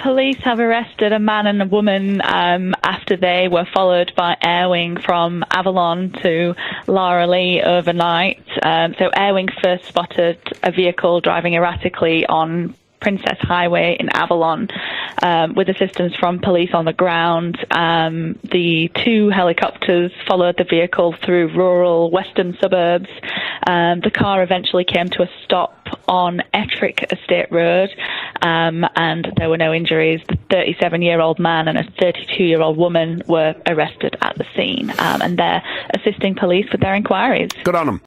Police have arrested a man and a woman um, after they were followed by Airwing from Avalon to Lara Lee overnight. Um, so Airwing first spotted a vehicle driving erratically on Princes Highway in Avalon um, with assistance from police on the ground. Um, the two helicopters followed the vehicle through rural western suburbs. Um, the car eventually came to a stop on Ettrick Estate Road, um, and there were no injuries. The 37 year old man and a 32 year old woman were arrested at the scene, um, and they're assisting police with their inquiries. Good on them.